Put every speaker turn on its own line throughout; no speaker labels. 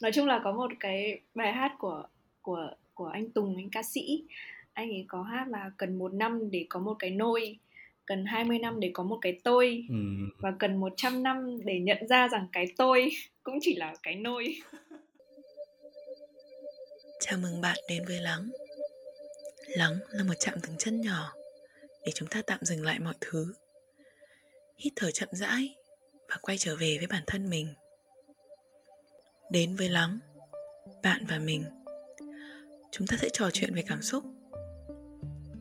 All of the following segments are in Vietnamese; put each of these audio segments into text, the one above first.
nói chung là có một cái bài hát của của của anh Tùng anh ca sĩ. Anh ấy có hát là cần một năm để có một cái nôi cần 20 năm để có một cái tôi ừ. và cần 100 năm để nhận ra rằng cái tôi cũng chỉ là cái nôi.
Chào mừng bạn đến với Lắng. Lắng là một chạm dừng chân nhỏ để chúng ta tạm dừng lại mọi thứ. Hít thở chậm rãi và quay trở về với bản thân mình đến với lắng bạn và mình. Chúng ta sẽ trò chuyện về cảm xúc.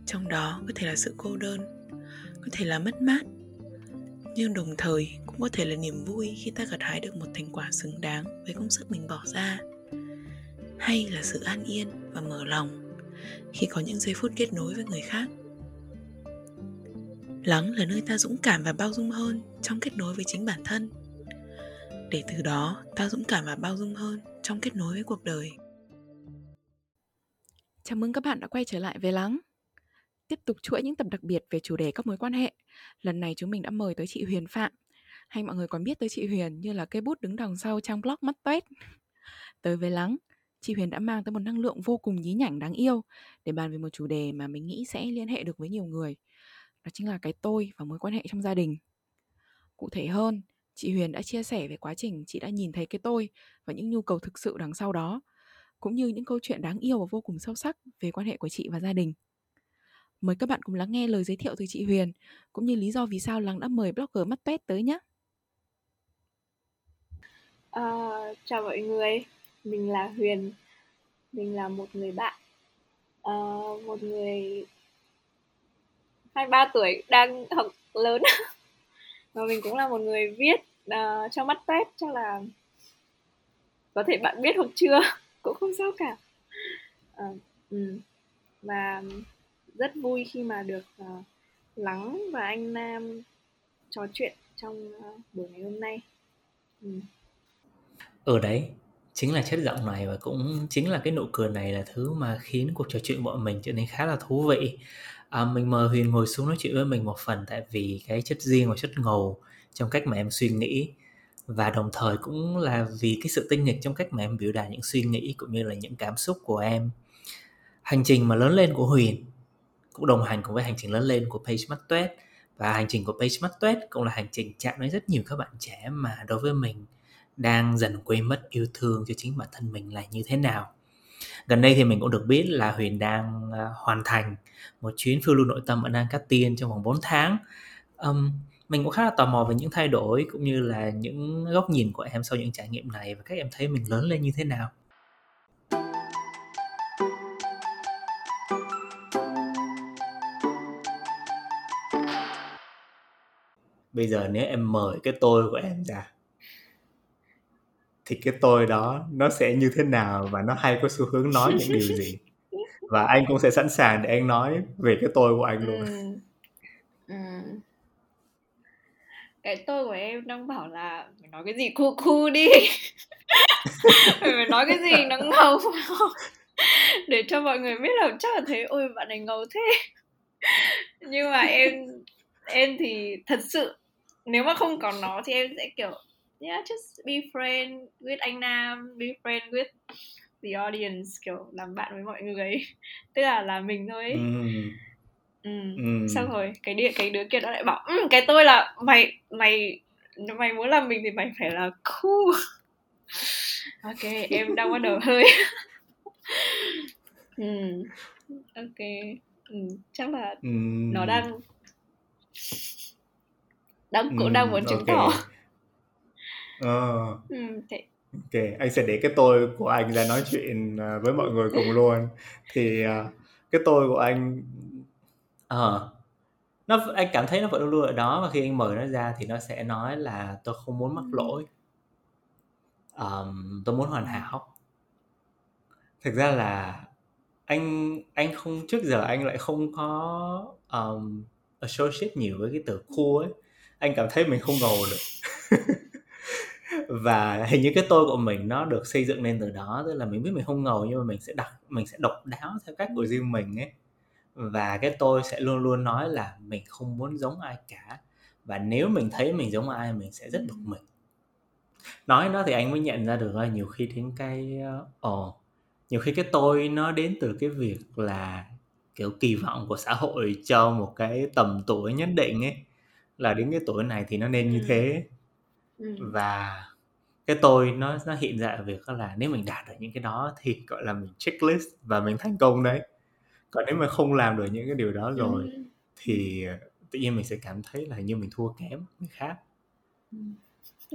Trong đó có thể là sự cô đơn, có thể là mất mát, nhưng đồng thời cũng có thể là niềm vui khi ta gặt hái được một thành quả xứng đáng với công sức mình bỏ ra. Hay là sự an yên và mở lòng khi có những giây phút kết nối với người khác. Lắng là nơi ta dũng cảm và bao dung hơn trong kết nối với chính bản thân để từ đó, ta dũng cảm và bao dung hơn trong kết nối với cuộc đời.
Chào mừng các bạn đã quay trở lại với lắng. Tiếp tục chuỗi những tập đặc biệt về chủ đề các mối quan hệ. Lần này chúng mình đã mời tới chị huyền phạm. Hay mọi người còn biết tới chị huyền như là cây bút đứng đằng sau trang blog mắt tuét. tới với lắng, chị Huyền đã mang tới một năng lượng vô cùng nhí nhảnh đáng yêu để bàn về một chủ đề mà mình nghĩ sẽ liên hệ được với nhiều người. Đó chính là cái tôi và mối quan hệ trong gia đình. Cụ thể hơn chị huyền đã chia sẻ về quá trình chị đã nhìn thấy cái tôi và những nhu cầu thực sự đằng sau đó cũng như những câu chuyện đáng yêu và vô cùng sâu sắc về quan hệ của chị và gia đình. Mời các bạn cùng lắng nghe lời giới thiệu từ chị huyền cũng như lý do vì sao lắng đã mời blogger mắt tuét tới nhé.
À, chào mọi người mình là huyền mình là một người bạn. À, một người 23 tuổi đang học lớn. Và mình cũng là một người viết Ờ, uh, trong mắt tép chắc là có thể bạn biết hoặc chưa? Cũng không sao cả. Uh, um, và rất vui khi mà được uh, lắng và anh nam trò chuyện trong uh, buổi ngày hôm nay.
Um. ở đấy. Chính là chất giọng này và cũng chính là cái nụ cười này là thứ mà khiến cuộc trò chuyện bọn mình trở nên khá là thú vị. À, mình mời Huyền ngồi xuống nói chuyện với mình một phần tại vì cái chất riêng và chất ngầu trong cách mà em suy nghĩ. Và đồng thời cũng là vì cái sự tinh nghịch trong cách mà em biểu đạt những suy nghĩ cũng như là những cảm xúc của em. Hành trình mà lớn lên của Huyền cũng đồng hành cùng với hành trình lớn lên của Page Mắt Tuét. Và hành trình của Page Mắt Tuét cũng là hành trình chạm đến rất nhiều các bạn trẻ mà đối với mình đang dần quên mất yêu thương cho chính bản thân mình là như thế nào. Gần đây thì mình cũng được biết là Huyền đang à, hoàn thành một chuyến phiêu lưu nội tâm ở Nam Cát Tiên trong vòng 4 tháng. Um, mình cũng khá là tò mò về những thay đổi cũng như là những góc nhìn của em sau những trải nghiệm này và các em thấy mình lớn lên như thế nào bây giờ nếu em mời cái tôi của em ra thì cái tôi đó nó sẽ như thế nào và nó hay có xu hướng nói những điều gì và anh cũng sẽ sẵn sàng để anh nói về cái tôi của anh luôn ừ.
Ừ. cái tôi của em đang bảo là mày nói cái gì? Cu cu đi. Mày nói cái gì? Nó ngầu để cho mọi người biết là chắc là thấy ôi bạn này ngầu thế. Nhưng mà em em thì thật sự nếu mà không có nó thì em sẽ kiểu yeah just be friend with anh Nam be friend with the audience kiểu làm bạn với mọi người. Tức là là mình thôi ấy. Ừ. Ừ. ừ. xong rồi cái đĩa cái đứa kia nó lại bảo um, cái tôi là mày mày mày muốn làm mình thì mày phải là cool ok em đang bắt đầu hơi ừ. ok ừ. chắc là ừ. nó đang đang cũng ừ. đang muốn chứng okay. tỏ
Ờ. Ừm, Ok, anh sẽ để cái tôi của anh ra nói chuyện à, với mọi người cùng luôn. Thì à, cái tôi của anh ờ nó anh cảm thấy nó vẫn luôn luôn ở đó và khi anh mời nó ra thì nó sẽ nói là tôi không muốn mắc lỗi. Ờm, tôi muốn hoàn hảo. Thực ra là anh anh không trước giờ anh lại không có um, associate nhiều với cái từ cool ấy. Anh cảm thấy mình không ngầu được. và hình như cái tôi của mình nó được xây dựng lên từ đó tức là mình biết mình không ngầu nhưng mà mình sẽ đặt mình sẽ độc đáo theo cách của riêng mình ấy và cái tôi sẽ luôn luôn nói là mình không muốn giống ai cả. Và nếu mình thấy mình giống ai mình sẽ rất bực mình. Nói đó thì anh mới nhận ra được là nhiều khi đến cái ồ uh, nhiều khi cái tôi nó đến từ cái việc là kiểu kỳ vọng của xã hội cho một cái tầm tuổi nhất định ấy. Là đến cái tuổi này thì nó nên như
Ừ.
thế.
Ừ.
và cái tôi nó nó hiện ra ở việc là nếu mình đạt được những cái đó thì gọi là mình checklist và mình thành công đấy còn nếu mà không làm được những cái điều đó rồi
Ừ.
thì ờ, tự nhiên mình sẽ cảm thấy là như mình thua kém người khác
Ừ.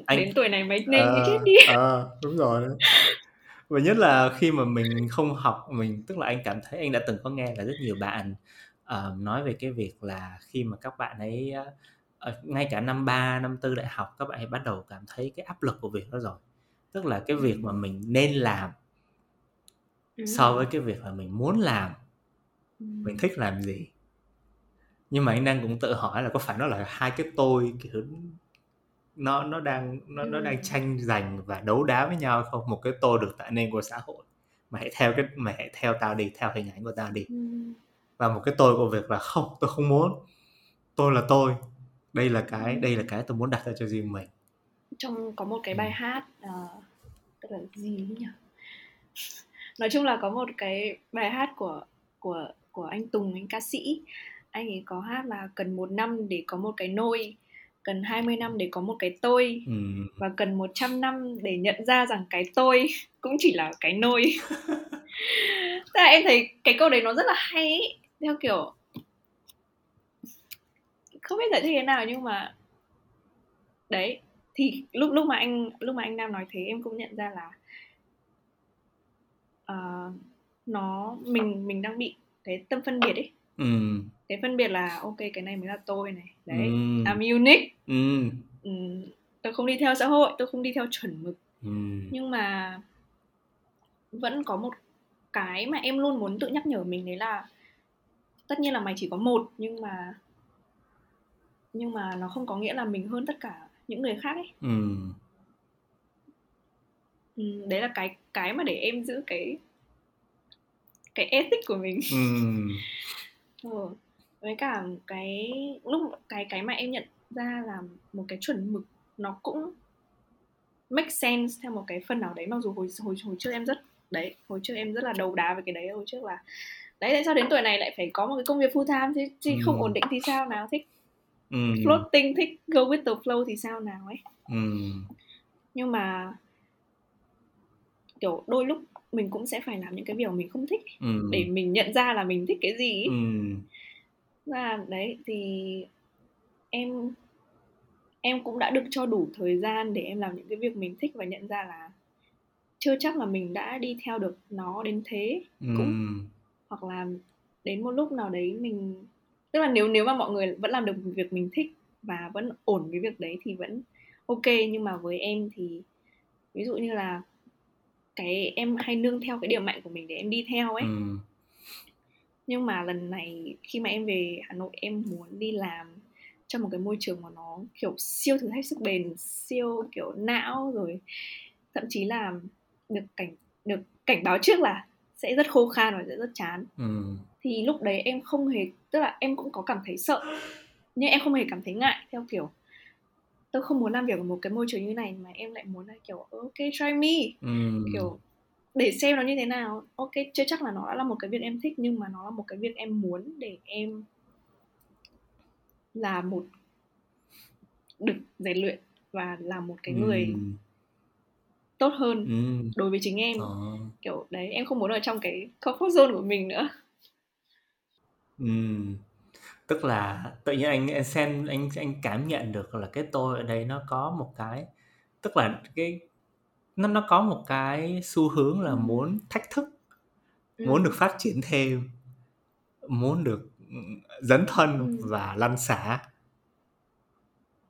anh
Đến tuổi này mới nên cái chết đi.
ờ, đúng rồi và nhất là khi mà mình không học mình tức là anh cảm thấy anh đã từng có nghe là rất nhiều bạn ờ, nói về cái việc là khi mà các bạn ấy ờ, ngay cả năm 3, năm tư đại học các bạn ấy bắt đầu cảm thấy cái áp lực của việc đó rồi tức là cái việc mà mình nên làm
Ừ.
so với cái việc là mình muốn làm
Ừ.
mình thích làm gì? Nhưng mà anh đang cũng tự hỏi là có phải nó là hai cái tôi kiểu nó nó đang nó nó đang tranh giành và đấu đá với nhau không? Một cái tôi được tạo nên của xã hội. Mà hãy theo cái mà hãy theo tao đi theo hình ảnh của tao đi. Và một cái tôi của việc là không tôi không muốn. Tôi là tôi. Đây là cái đây là cái tôi muốn đặt ra cho riêng mình.
Trong có một cái bài hát ờ, tức là gì nhỉ? Nói chung là có một cái bài hát của của của anh Tùng anh ca sĩ anh ấy có hát là cần một năm để có một cái nôi cần 20 năm để có một cái tôi
ừ.
và cần 100 năm để nhận ra rằng cái tôi cũng chỉ là cái nôi Tức là em thấy cái câu đấy nó rất là hay ý. theo kiểu không biết giải thích thế nào nhưng mà đấy thì lúc lúc mà anh lúc mà anh Nam nói thế em cũng nhận ra là ờ, nó mình mình đang bị cái tâm phân biệt ấy.
Ừ.
Cái phân biệt là ok cái này mới là tôi này. Đấy
ừ.
I'm unique.
Ừ.
Ừm, tôi không đi theo xã hội tôi không đi theo chuẩn mực.
Ừ.
Nhưng mà vẫn có một cái mà em luôn muốn tự nhắc nhở mình đấy là tất nhiên là mày chỉ có một nhưng mà nhưng mà nó không có nghĩa là mình hơn tất cả những người khác ấy.
Ừ.
Ừ, đấy là cái cái mà để em giữ cái cái ethic của mình.
Ừ.
Ừ. với cả cái lúc cái cái mà em nhận ra là một cái chuẩn mực nó cũng make sense theo một cái phần nào đấy mặc dù hồi hồi hồi trước em rất đấy hồi trước em rất là đầu đá về cái đấy hồi trước là đấy tại sao đến tuổi này lại phải có một cái công việc full time chứ, chứ không
Ừ.
ổn định thì sao nào? Thích
ừ.
floating thích go with the flow thì sao nào? ấy.
Ừ.
Nhưng mà kiểu đôi lúc mình cũng sẽ phải làm những cái điều mình không thích
ừ.
để mình nhận ra là mình thích cái gì
ừ.
Và đấy thì em em cũng đã được cho đủ thời gian để em làm những cái việc mình thích và nhận ra là chưa chắc là mình đã đi theo được nó đến thế
ừ.
cũng. Hoặc là đến một lúc nào đấy mình tức là nếu nếu mà mọi người vẫn làm được việc mình thích và vẫn ổn với việc đấy thì vẫn ok. Nhưng mà với em thì ví dụ như là cái em hay nương theo cái điểm mạnh của mình để em đi theo ấy.
Ừ.
Nhưng mà lần này khi mà em về Hà Nội em muốn đi làm trong một cái môi trường mà nó kiểu siêu thử thách sức bền siêu kiểu não rồi thậm chí là được cảnh được cảnh báo trước là sẽ rất khô khan và sẽ rất chán.
Ừ.
Thì lúc đấy em không hề tức là em cũng có cảm thấy sợ nhưng em không hề cảm thấy ngại theo kiểu tôi không muốn làm việc ở một cái môi trường như này mà em lại muốn là kiểu ok try me.
Ừ
kiểu để xem nó như thế nào. Ok chưa chắc là nó đã là một cái việc em thích nhưng mà nó là một cái việc em muốn để em là một được rèn luyện và là một cái người
ừ
tốt hơn
ừ
đối với chính em.
Ờ.
kiểu đấy em không muốn ở trong cái comfort zone của mình nữa.
Ừm, tức là tự nhiên anh anh xem anh anh cảm nhận được là cái tôi ở đây nó có một cái tức là cái nó nó có một cái xu hướng là
Ừ.
muốn thách thức
Ừ.
muốn được phát triển thêm muốn được ừm, dấn thân
Ừ.
và lăn xả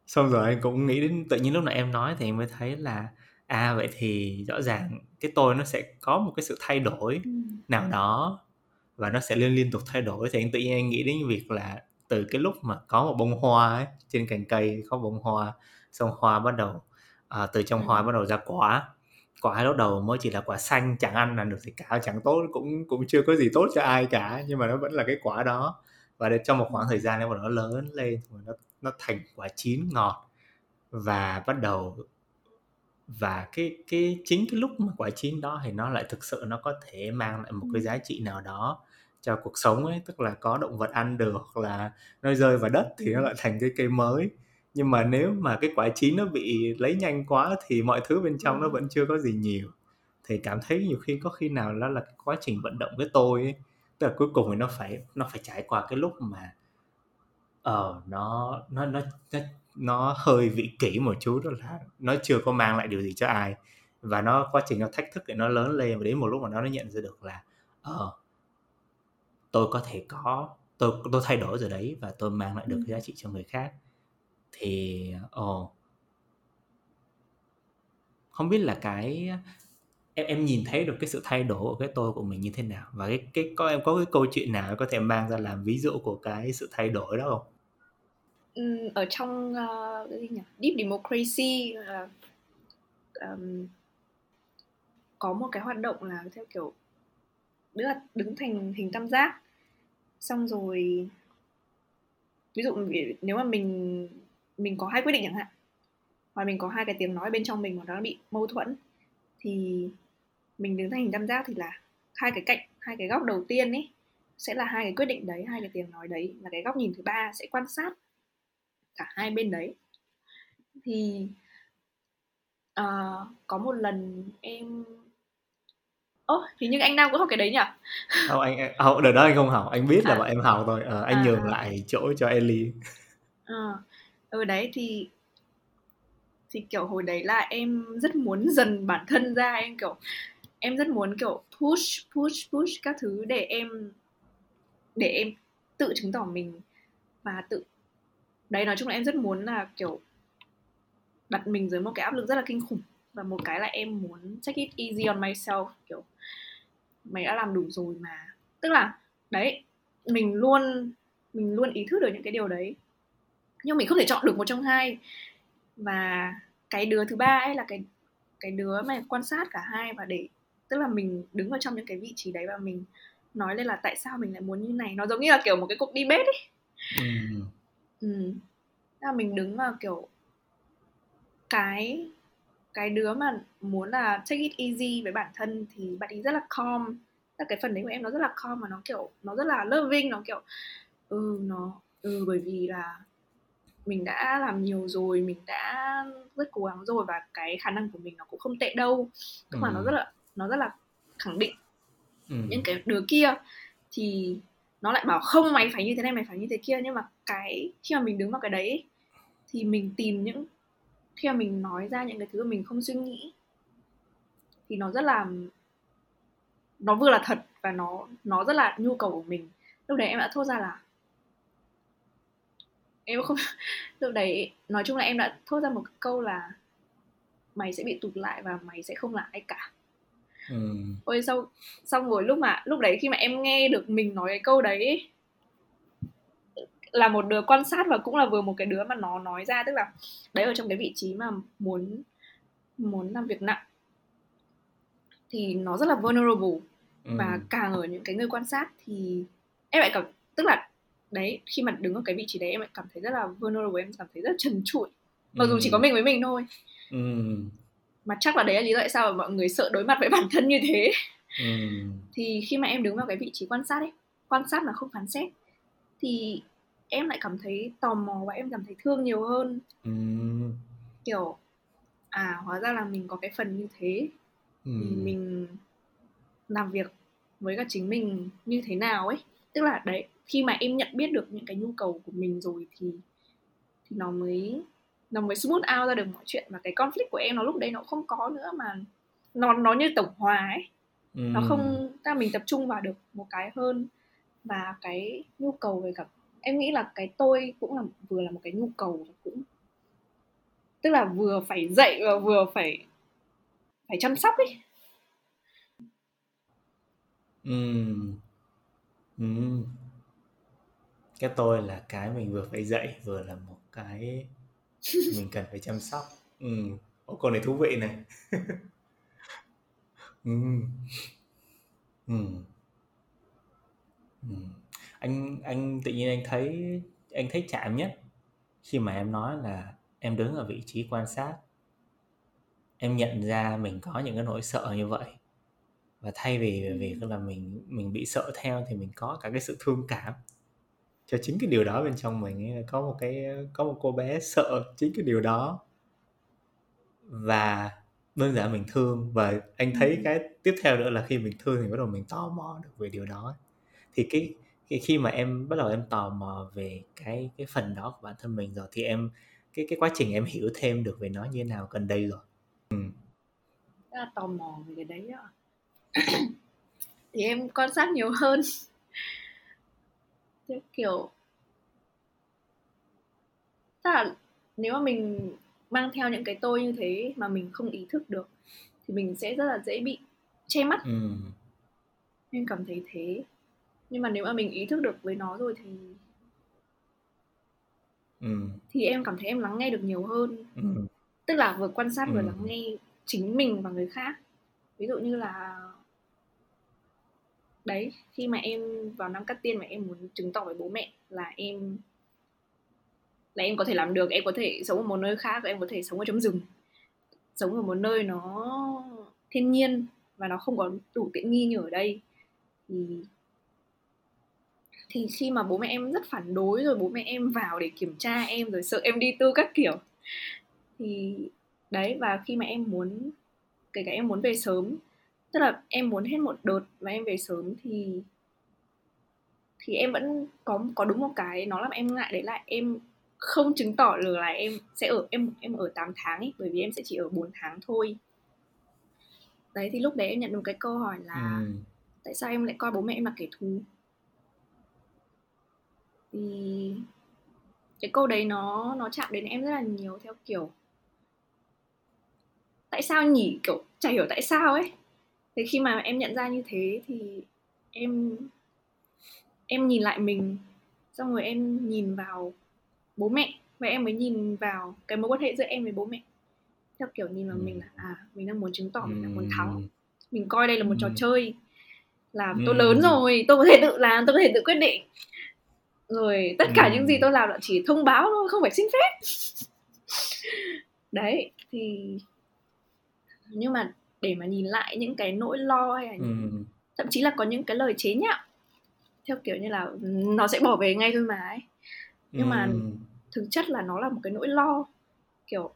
xong rồi anh cũng nghĩ đến tự nhiên lúc nãy em nói thì anh mới thấy là à vậy thì rõ ràng cái tôi nó sẽ có một cái sự thay đổi
Ừ.
nào đó và nó sẽ liên liên tục thay đổi. Thì anh tự nhiên anh nghĩ đến việc là từ cái lúc mà có một bông hoa ấy, trên cành cây có bông hoa xong hoa bắt đầu à, từ trong
Ừ.
hoa bắt đầu ra quả. Quả lúc đầu mới chỉ là quả xanh chẳng ăn là được gì cả chẳng tốt cũng cũng chưa có gì tốt cho ai cả nhưng mà nó vẫn là cái quả đó. Và để trong một khoảng thời gian nó nó lớn lên nó nó thành quả chín ngọt. Và bắt đầu và cái cái chính cái lúc mà quả chín đó thì nó lại thực sự nó có thể mang lại một cái giá trị nào đó cho cuộc sống ấy. Tức là có động vật ăn được hoặc là nó rơi vào đất thì nó lại thành cái cây mới. Nhưng mà nếu mà cái quả chín nó bị lấy nhanh quá thì mọi thứ bên trong nó vẫn chưa có gì nhiều. Thì cảm thấy nhiều khi có khi nào đó là cái quá trình vận động cái tôi ấy tức là cuối cùng thì nó phải nó phải trải qua cái lúc mà ờ nó nó nó nó nó hơi vị kỷ một chút đó là nó chưa có mang lại điều gì cho ai. Và nó quá trình nó thách thức để nó lớn lên và đến một lúc mà nó nó nhận ra được là ờ tôi có thể có tôi tôi thay đổi rồi đấy và tôi mang lại được cái giá trị cho người khác. Thì ồ. Không biết là cái em em nhìn thấy được cái sự thay đổi của cái tôi của mình như thế nào? Và cái cái có em có cái câu chuyện nào có thể mang ra làm ví dụ của cái sự thay đổi đó không?
Ở trong uh, cái gì nhỉ? Deep Democracy uh, um, có một cái hoạt động là theo kiểu tức là đứng thành hình tam giác xong rồi ví dụ nếu mà mình mình có hai quyết định chẳng hạn và mình có hai cái tiếng nói bên trong mình mà nó bị mâu thuẫn thì mình đứng thành hình tam giác thì là hai cái cạnh hai cái góc đầu tiên ấy sẽ là hai cái quyết định đấy hai cái tiếng nói đấy là cái góc nhìn thứ ba sẽ quan sát cả hai bên đấy thì uh, có một lần em Ồ, oh, hình như anh Nam cũng học cái đấy nhỉ?
Không, anh học đợt đó anh không học, anh biết là
À.
bọn em học thôi, ờ, anh
À,
nhường
à.
lại chỗ cho Ellie.
Ờ, ừ đấy thì thì kiểu hồi đấy là em rất muốn dần bản thân ra em kiểu em rất muốn kiểu push push push các thứ để em để em tự chứng tỏ mình và tự đấy, nói chung là em rất muốn là, kiểu, đặt mình dưới một cái áp lực rất là kinh khủng. Và một cái là em muốn take it easy on myself, kiểu, mày đã làm đủ rồi mà. Tức là, đấy, mình luôn mình luôn ý thức được những cái điều đấy. Nhưng mình không thể chọn được một trong hai. Và cái đứa thứ ba ấy là cái cái đứa mà quan sát cả hai và để, tức là mình đứng ở trong những cái vị trí đấy và mình nói lên là tại sao mình lại muốn như này. Nó giống như là kiểu một cái cuộc đi bếp ấy.
Ừ
ừ. Là mình đứng vào kiểu cái cái đứa mà muốn là take it easy với bản thân thì bạn ấy rất là calm là cái phần đấy của em nó rất là calm mà nó kiểu nó rất là loving nó kiểu ừ nó ừ bởi vì là mình đã làm nhiều rồi mình đã rất cố gắng rồi và cái khả năng của mình nó cũng không tệ đâu tức là nó
Ừ.
rất là nó rất là khẳng định
Ừ.
những cái đứa kia thì nó lại bảo không mày phải như thế này mày phải như thế kia nhưng mà cái khi mà mình đứng vào cái đấy ấy, thì mình tìm những khi mà mình nói ra những cái thứ mà mình không suy nghĩ thì nó rất là nó vừa là thật và nó nó rất là nhu cầu của mình lúc đấy em đã thốt ra là em không lúc đấy nói chung là em đã thốt ra một câu là mày sẽ bị tụt lại và mày sẽ không là ai cả
Ừ.
ôi xong xong rồi lúc mà lúc đấy khi mà em nghe được mình nói cái câu đấy ấy, là một đứa quan sát và cũng là vừa một cái đứa mà nó nói ra tức là đấy ở trong cái vị trí mà muốn muốn làm việc nặng thì nó rất là vulnerable
Ừ.
và càng ở những cái người quan sát thì em lại cảm tức là đấy khi mà đứng ở cái vị trí đấy em lại cảm thấy rất là vulnerable em cảm thấy rất trần trụi mặc dù chỉ có mình với mình thôi
Ừ.
mà chắc là đấy là lý do tại sao mà mọi người sợ đối mặt với bản thân như thế
Ừ.
thì khi mà em đứng vào cái vị trí quan sát ấy quan sát mà không phán xét thì em lại cảm thấy tò mò và em cảm thấy thương nhiều hơn
Ừ.
kiểu à hóa ra là mình có cái phần như thế
Ừ.
thì mình làm việc với cả chính mình như thế nào ấy tức là đấy khi mà em nhận biết được những cái nhu cầu của mình rồi thì thì nó mới nó mới smooth out ra được mọi chuyện và cái conflict của em nó lúc đấy nó không có nữa mà nó nó như tổng hòa ấy
Ừ.
nó không là mình tập trung vào được một cái hơn và cái nhu cầu về cả em nghĩ là cái tôi cũng là vừa là một cái nhu cầu cũng tức là vừa phải dạy và vừa phải phải chăm sóc ấy
Ừ. Ừ. cái tôi là cái mình vừa phải dạy vừa là một cái mình cần phải chăm sóc ừ. Ồ, con này thú vị này ừ. Ừ. Ừ. anh anh tự nhiên anh thấy anh thấy chạm nhất khi mà em nói là em đứng ở vị trí quan sát. Em nhận ra mình có những cái nỗi sợ như vậy. Và thay vì về việc là mình mình bị sợ theo thì mình có cả cái sự thương cảm cho chính cái điều đó bên trong mình có một cái có một cô bé sợ chính cái điều đó. Và đơn giản mình thương và anh thấy cái tiếp theo nữa là khi mình thương thì bắt đầu mình tò mò được về điều đó. Thì cái, cái khi mà em bắt đầu em tò mò về cái cái phần đó của bản thân mình rồi thì em cái cái quá trình em hiểu thêm được về nó như thế nào gần đây rồi ừ.
là tò mò về cái đấy ạ thì em quan sát nhiều hơn theo kiểu tức là nếu mà mình mang theo những cái tôi như thế mà mình không ý thức được thì mình sẽ rất là dễ bị che mắt ừ. em cảm thấy thế nhưng mà nếu mà mình ý thức được với nó rồi thì ừ. thì em cảm thấy em lắng nghe được nhiều hơn ừ. tức là vừa quan sát vừa ừ. lắng nghe chính mình và người khác ví dụ như là đấy khi mà em vào năm cắt tiên mà em muốn chứng tỏ với bố mẹ là em là em có thể làm được em có thể sống ở một nơi khác em có thể sống ở trong rừng sống ở một nơi nó thiên nhiên và nó không có đủ tiện nghi như ở đây thì thì khi mà bố mẹ em rất phản đối rồi bố mẹ em vào để kiểm tra em rồi sợ em đi tư các kiểu. Thì đấy và khi mà em muốn kể cả em muốn về sớm tức là em muốn hết một đợt và em về sớm thì thì em vẫn có có đúng một cái nó làm em ngại đấy là em không chứng tỏ được là em sẽ ở em em ở 8 tháng ấy bởi vì em sẽ chỉ ở 4 tháng thôi. Đấy thì lúc đấy em nhận được cái câu hỏi là ừ. tại sao em lại coi bố mẹ em là kẻ thù thì cái câu đấy nó nó chạm đến em rất là nhiều theo kiểu tại sao nhỉ? Kiểu chả hiểu tại sao ấy. Thế khi mà em nhận ra như thế thì em em nhìn lại mình xong rồi em nhìn vào bố mẹ và em mới nhìn vào cái mối quan hệ giữa em với bố mẹ. Theo kiểu nhìn vào ừ. mình là à mình đang muốn chứng tỏ mình đang muốn thắng. Mình coi đây là một trò chơi. Là tôi lớn rồi tôi có thể tự làm tôi có thể tự quyết định rồi tất cả những gì tôi làm là chỉ thông báo thôi không phải xin phép đấy thì nhưng mà để mà nhìn lại những cái nỗi lo hay là ừ. thậm chí là có những cái lời chế nhạo theo kiểu như là nó sẽ bỏ về ngay thôi mà ấy nhưng ừ. mà thực chất là nó là một cái nỗi lo kiểu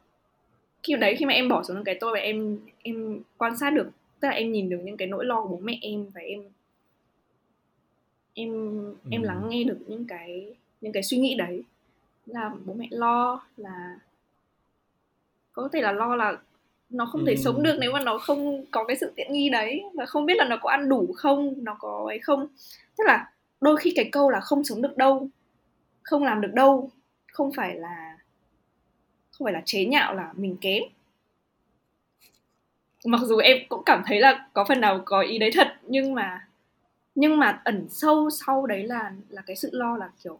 khi đấy khi mà em bỏ xuống cái tôi và em em quan sát được tức là em nhìn được những cái nỗi lo của bố mẹ em và em em ừ. em lắng nghe được những cái những cái suy nghĩ đấy là bố mẹ lo là có thể là lo là nó không thể ừ. sống được nếu mà nó không có cái sự tiện nghi đấy và không biết là nó có ăn đủ không nó có ấy không tức là đôi khi cái câu là không sống được đâu không làm được đâu không phải là không phải là chế nhạo là mình kém mặc dù em cũng cảm thấy là có phần nào có ý đấy thật nhưng mà nhưng mà ẩn sâu sau đấy là là cái sự lo là kiểu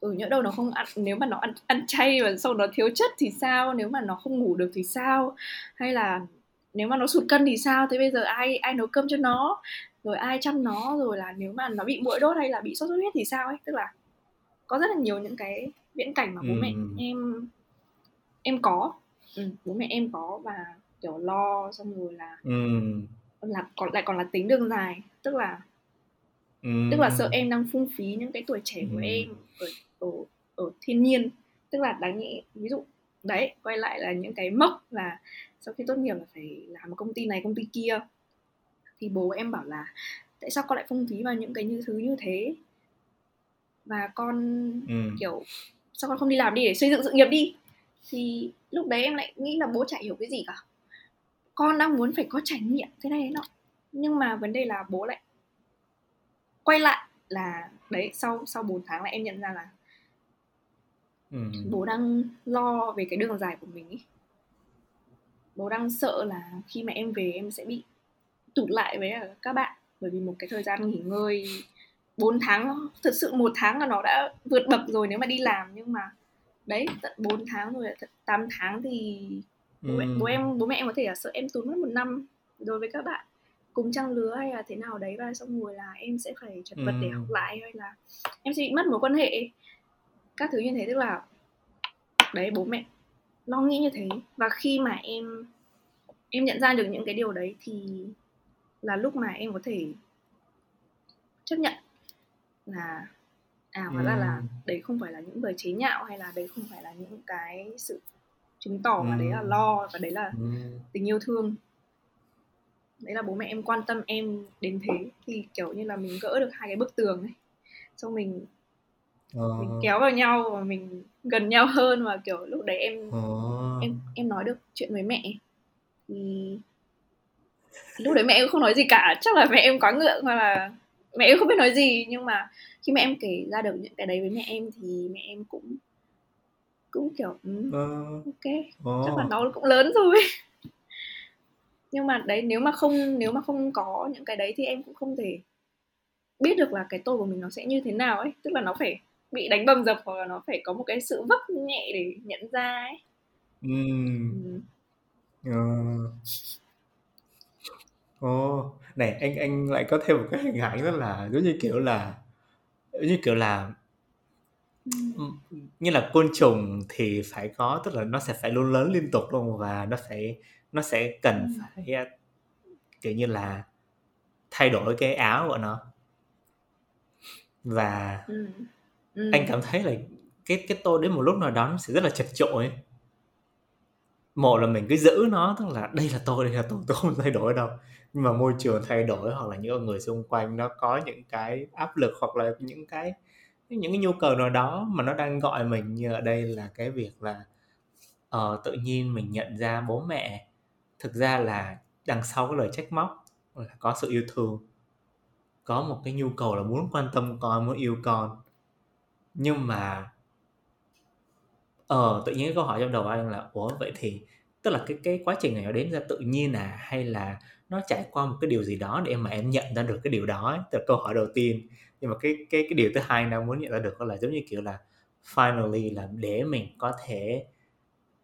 ừ nhỡ đâu nó không ăn nếu mà nó ăn ăn chay và sau đó thiếu chất thì sao nếu mà nó không ngủ được thì sao? Hay là nếu mà nó sụt cân thì sao? Thế bây giờ ai ai nấu cơm cho nó? Rồi ai chăm nó? Rồi là nếu mà nó bị mũi đốt hay là bị sốt xuất huyết thì sao ấy? Tức là có rất là nhiều những cái viễn cảnh mà bố ừ. mẹ em em có. Ừ, bố mẹ em có và kiểu lo xong rồi là ừ. Là còn lại còn là tính đường dài tức là ừ. tức là sợ em đang phung phí những cái tuổi trẻ của ừ. em ở, ở ở thiên nhiên tức là đáng nghĩ ví dụ đấy quay lại là những cái mốc là sau khi tốt nghiệp là phải làm một công ty này công ty kia thì bố em bảo là tại sao con lại phung phí vào những cái như thứ như thế và con ừ. kiểu sao con không đi làm đi để xây dựng sự nghiệp đi thì lúc đấy em lại nghĩ là bố chả hiểu cái gì cả con đang muốn phải có trải nghiệm thế này nọ nhưng mà vấn đề là bố lại quay lại là đấy sau sau 4 tháng là em nhận ra là ừ. bố đang lo về cái đường dài của mình ý. bố đang sợ là khi mà em về em sẽ bị tụt lại với các bạn bởi vì một cái thời gian nghỉ ngơi 4 tháng thật sự một tháng là nó đã vượt bậc rồi nếu mà đi làm nhưng mà đấy tận 4 tháng rồi 8 tháng thì bố, ừ. bố em bố mẹ em có thể là sợ em tốn mất một năm đối với các bạn cùng trang lứa hay là thế nào đấy và xong rồi là em sẽ phải chật vật ừ. để học lại hay là em sẽ bị mất mối quan hệ các thứ như thế tức là đấy bố mẹ lo nghĩ như thế và khi mà em em nhận ra được những cái điều đấy thì là lúc mà em có thể chấp nhận là à hóa ra là
Ừm.
đấy không phải là những lời chế nhạo hay là đấy không phải là những cái sự chứng tỏ mà đấy là
Ừm.
lo và đấy là
Ừm.
tình yêu thương đấy là bố mẹ em quan tâm em đến thế thì kiểu như là mình gỡ được hai cái bức tường ấy xong mình
Ờ.
mình kéo vào nhau và mình gần nhau hơn và kiểu lúc đấy em
Ờ.
em em nói được chuyện với mẹ thì lúc đấy mẹ em không nói gì cả chắc là mẹ em quá ngượng hoặc là mẹ em không biết nói gì nhưng mà khi mẹ em kể ra được những cái đấy với mẹ em thì mẹ em cũng cũng kiểu ừ,
Ờ.
ok
Ờ.
chắc là nó cũng lớn rồi nhưng mà đấy nếu mà không nếu mà không có những cái đấy thì em cũng không thể biết được là cái tôi của mình nó sẽ như thế nào ấy tức là nó phải bị đánh bầm dập hoặc là nó phải có một cái sự vấp nhẹ để nhận ra ấy
Ừm.
ừ.
Ờ. Ồ, này anh anh lại có thêm một cái hình ảnh rất là giống như kiểu là giống như kiểu là như là côn trùng thì phải có tức là nó sẽ phải luôn lớn liên tục luôn và nó phải nó sẽ cần phải à, kiểu như là thay đổi cái áo của nó và
Ừ. Ừ.
anh cảm thấy là cái cái tôi đến một lúc nào đó nó sẽ rất là chật chội một là mình cứ giữ nó tức là đây là tôi đây là tôi tôi không thay đổi đâu nhưng mà môi trường thay đổi hoặc là những người xung quanh nó có những cái áp lực hoặc là những cái những cái nhu cầu nào đó mà nó đang gọi mình như ở đây là cái việc là ờ, tự nhiên mình nhận ra bố mẹ thực ra là đằng sau cái lời trách móc là có sự yêu thương có một cái nhu cầu là muốn quan tâm con muốn yêu con. Nhưng mà ờ tự nhiên cái câu hỏi trong đầu anh là ủa vậy thì tức là cái cái quá trình này nó đến ra tự nhiên à? Hay là nó trải qua một cái điều gì đó để mà em nhận ra được cái điều đó? Ấy? từ câu hỏi đầu tiên nhưng mà cái cái cái điều thứ hai đang muốn nhận ra được là giống như kiểu là finally là để mình có thể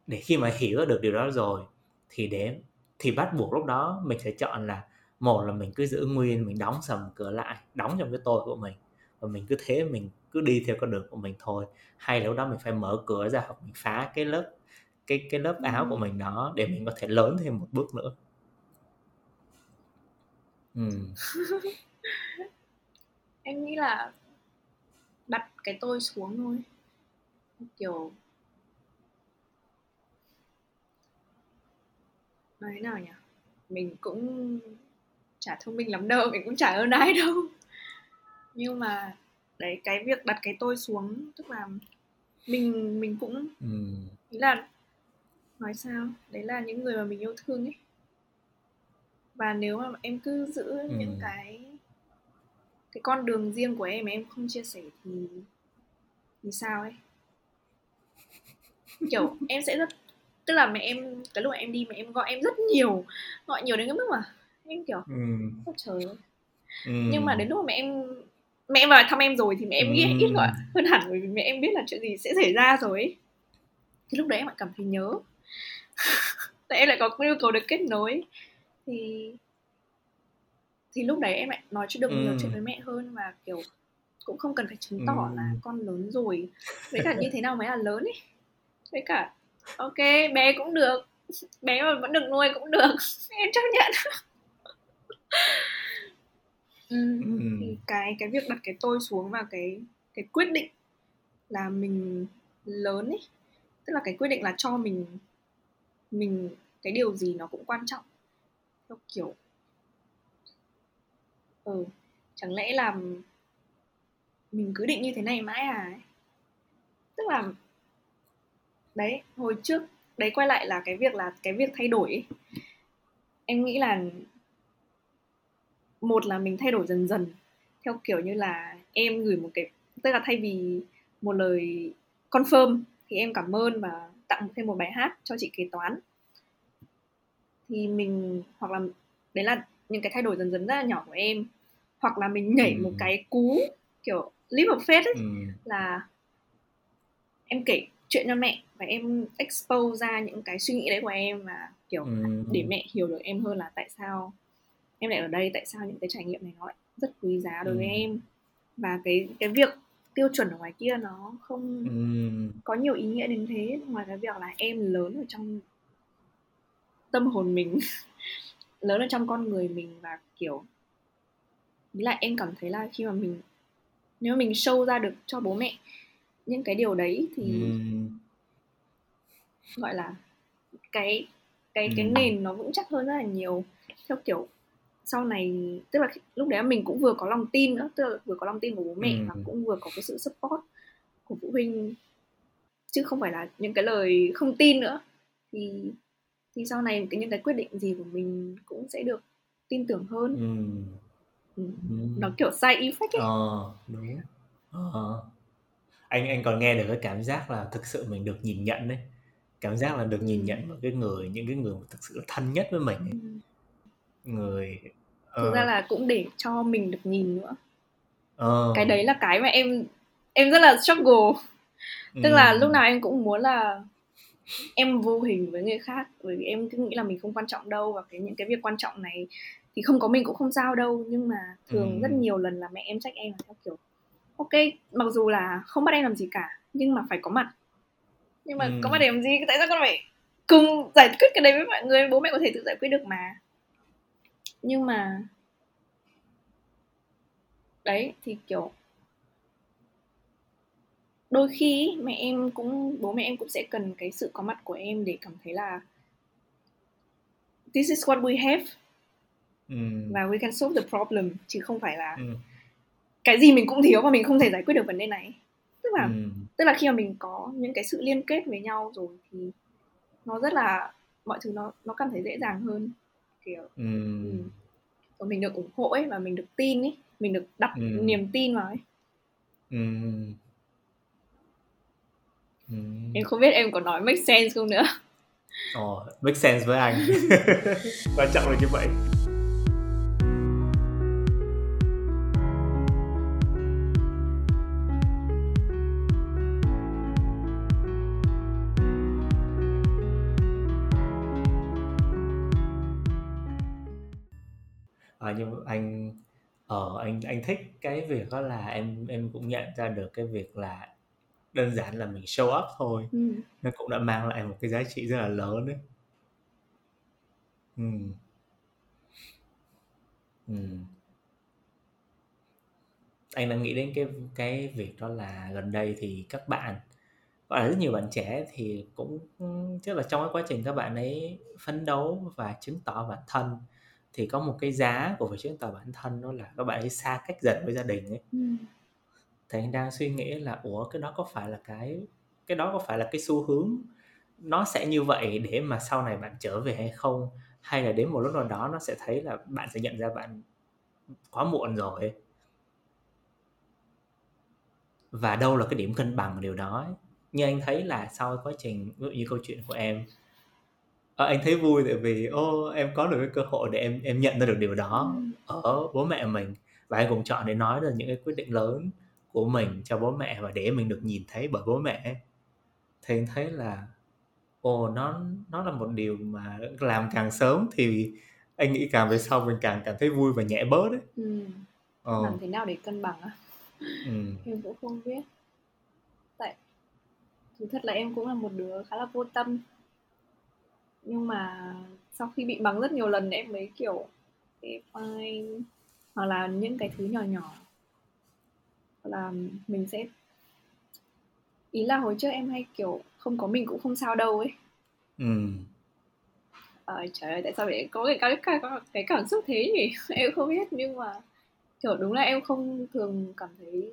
để khi mà hiểu được điều đó rồi thì để thì bắt buộc lúc đó mình sẽ chọn là một là mình cứ giữ nguyên mình đóng sầm cửa lại đóng trong cái tôi của mình và mình cứ thế mình cứ đi theo con đường của mình thôi. Hay là lúc đó mình phải mở cửa ra hoặc mình phá cái lớp cái cái lớp áo của mình đó để mình có thể lớn thêm một bước nữa. Ừ.
em nghĩ là đặt cái tôi xuống thôi. Kiểu nói thế nào nhỉ? Mình cũng chả thông minh lắm đâu mình cũng chả hơn ai đâu. Nhưng mà đấy cái việc đặt cái tôi xuống tức là mình mình cũng
Ừ.
ý là nói sao? Đấy là những người mà mình yêu thương ấy. Và nếu mà em cứ giữ
Ừ.
những cái cái con đường riêng của em mà em không chia sẻ thì thì sao ấy kiểu em sẽ rất tức là mẹ em cái lúc em đi mẹ em gọi em rất nhiều gọi nhiều đến cái mức mà em kiểu
Ừ.
trời ơi
Ừ.
nhưng mà đến lúc mà mẹ em mẹ em vào thăm em rồi thì mẹ em nghĩ
Ừ.
ít gọi hơn hẳn bởi vì mẹ em biết là chuyện gì sẽ xảy ra rồi ấy. thì lúc đấy em lại cảm thấy nhớ tại em lại có nhu cầu được kết nối thì thì lúc đấy em lại nói chuyện được nhiều
Ừ.
chuyện với mẹ hơn và kiểu cũng không cần phải chứng tỏ
Ừ.
là con lớn rồi với cả như thế nào mới là lớn ấy với cả ok bé cũng được bé mà vẫn được nuôi cũng được em chấp nhận ừ.
Ừ.
thì cái cái việc đặt cái tôi xuống và cái cái quyết định là mình lớn ấy tức là cái quyết định là cho mình mình cái điều gì nó cũng quan trọng theo kiểu ừ chẳng lẽ là mình cứ định như thế này mãi à ấy? tức là, đấy, hồi trước, đấy quay lại là cái việc là cái việc thay đổi ấy. em nghĩ là một là mình thay đổi dần dần, theo kiểu như là em gửi một cái, tức là thay vì một lời confirm thì em cảm ơn và tặng thêm một bài hát cho chị kế toán thì mình, hoặc là đấy là những cái thay đổi dần dần rất là nhỏ của em hoặc là mình nhảy
Ừ.
một cái cú kiểu leap of faith ấy
Ừ.
là em kể chuyện cho mẹ và em expose ra những cái suy nghĩ đấy của em và kiểu
Ừ.
để mẹ hiểu được em hơn là tại sao em lại ở đây tại sao những cái trải nghiệm này nó lại rất quý giá đối với
Ừ.
em và cái cái việc tiêu chuẩn ở ngoài kia nó không
Ừm.
có nhiều ý nghĩa đến thế ngoài cái việc là em lớn ở trong tâm hồn mình lớn ở trong con người mình và kiểu với lại em cảm thấy là khi mà mình nếu mình show ra được cho bố mẹ những cái điều đấy thì
Ừm.
gọi là cái cái cái
Ừm.
nền nó vững chắc hơn rất là nhiều theo kiểu sau này tức là lúc đấy mình cũng vừa có lòng tin nữa tức là vừa có lòng tin của bố mẹ và
Ừm.
cũng vừa có cái sự support của phụ huynh chứ không phải là những cái lời không tin nữa thì thì sau này cái những cái quyết định gì của mình cũng sẽ được tin tưởng hơn ừ.
Ừm.
nó kiểu side effect ấy
Ờ, đúng. Ờ. Anh anh còn nghe được cái cảm giác là thực sự mình được nhìn nhận đấy. Cảm giác là được nhìn
Ừ.
nhận bởi cái người những cái người mà thực sự là thân nhất với mình ấy.
Ừ.
Người
thực ra
ờ,
là cũng để cho mình được nhìn nữa
ờ,
cái đấy là cái mà em em rất là struggle tức là
ừm,
lúc nào em cũng muốn là em vô hình với người khác bởi vì em cứ nghĩ là mình không quan trọng đâu và cái những cái việc quan trọng này thì không có mình cũng không sao đâu nhưng mà thường rất
Ừm.
nhiều lần là mẹ em trách em là theo kiểu ok mặc dù là không bắt em làm gì cả nhưng mà phải có mặt. Nhưng mà có
Ừm.
mặt để làm gì? Tại sao con phải cùng giải quyết cái đấy với mọi người? Bố mẹ có thể tự giải quyết được mà. Nhưng mà đấy thì kiểu đôi khi mẹ em cũng bố mẹ em cũng sẽ cần cái sự có mặt của em để cảm thấy là this is what we have Và we can solve the problem chứ không phải là
Ừm.
cái gì mình cũng thiếu và mình không thể giải quyết được vấn đề này tức là
Ừm.
tức là khi mà mình có những cái sự liên kết với nhau rồi thì nó rất là mọi thứ nó nó cảm thấy dễ dàng hơn kiểu
Ừm.
ừ. Và mình được ủng hộ ấy và mình được tin ấy mình được đặt
Ừm.
niềm tin vào ấy
Ừm. Ừm.
em không biết em có nói make sense không nữa
Ồ, make sense với anh. Quan trọng là như vậy. Nhưng anh ờ anh anh thích cái việc đó là em em cũng nhận ra được cái việc là đơn giản là mình show up thôi
ừ.
nó cũng đã mang lại một cái giá trị rất là lớn đấy. Ừm. Ừm. Anh đang nghĩ đến cái cái việc đó là gần đây thì các bạn gọi là rất nhiều bạn trẻ thì cũng chắc là trong cái quá trình các bạn ấy phấn đấu và chứng tỏ bản thân thì có một cái giá của việc chứng tỏ bản thân đó là các bạn ấy xa cách dần với gia đình ấy.
Ừ.
Thì anh đang suy nghĩ là ủa cái đó có phải là cái cái đó có phải là cái xu hướng nó sẽ như vậy để mà sau này bạn trở về hay không? Hay là đến một lúc nào đó nó sẽ thấy là bạn sẽ nhận ra bạn quá muộn rồi. Và đâu là cái điểm cân bằng của điều đó ấy. Như anh thấy là sau quá trình ví dụ như câu chuyện của em ờ, anh thấy vui tại vì ô em có được cái cơ hội để em em nhận ra được điều đó.
Ừ.
ở bố mẹ mình và anh cũng chọn để nói được những cái quyết định lớn của mình cho bố mẹ và để mình được nhìn thấy bởi bố mẹ. Thì anh thấy là ồ nó nó là một điều mà làm càng sớm thì anh nghĩ càng về sau mình càng cảm thấy vui và nhẹ bớt ấy.
Ừ.
ờ.
Làm thế nào để cân bằng á?
Ừ.
Em cũng không biết. Tại thú thật là em cũng là một đứa khá là vô tâm nhưng mà sau khi bị mắng rất nhiều lần em mới kiểu fine. Hoặc là những cái thứ nhỏ nhỏ. Hoặc là mình sẽ ý là hồi trước em hay kiểu không có mình cũng không sao đâu ấy.
Ừ.
Ờ, trời ơi tại sao lại có cái cái cái cảm xúc thế nhỉ? Em không biết nhưng mà kiểu đúng là em không thường cảm thấy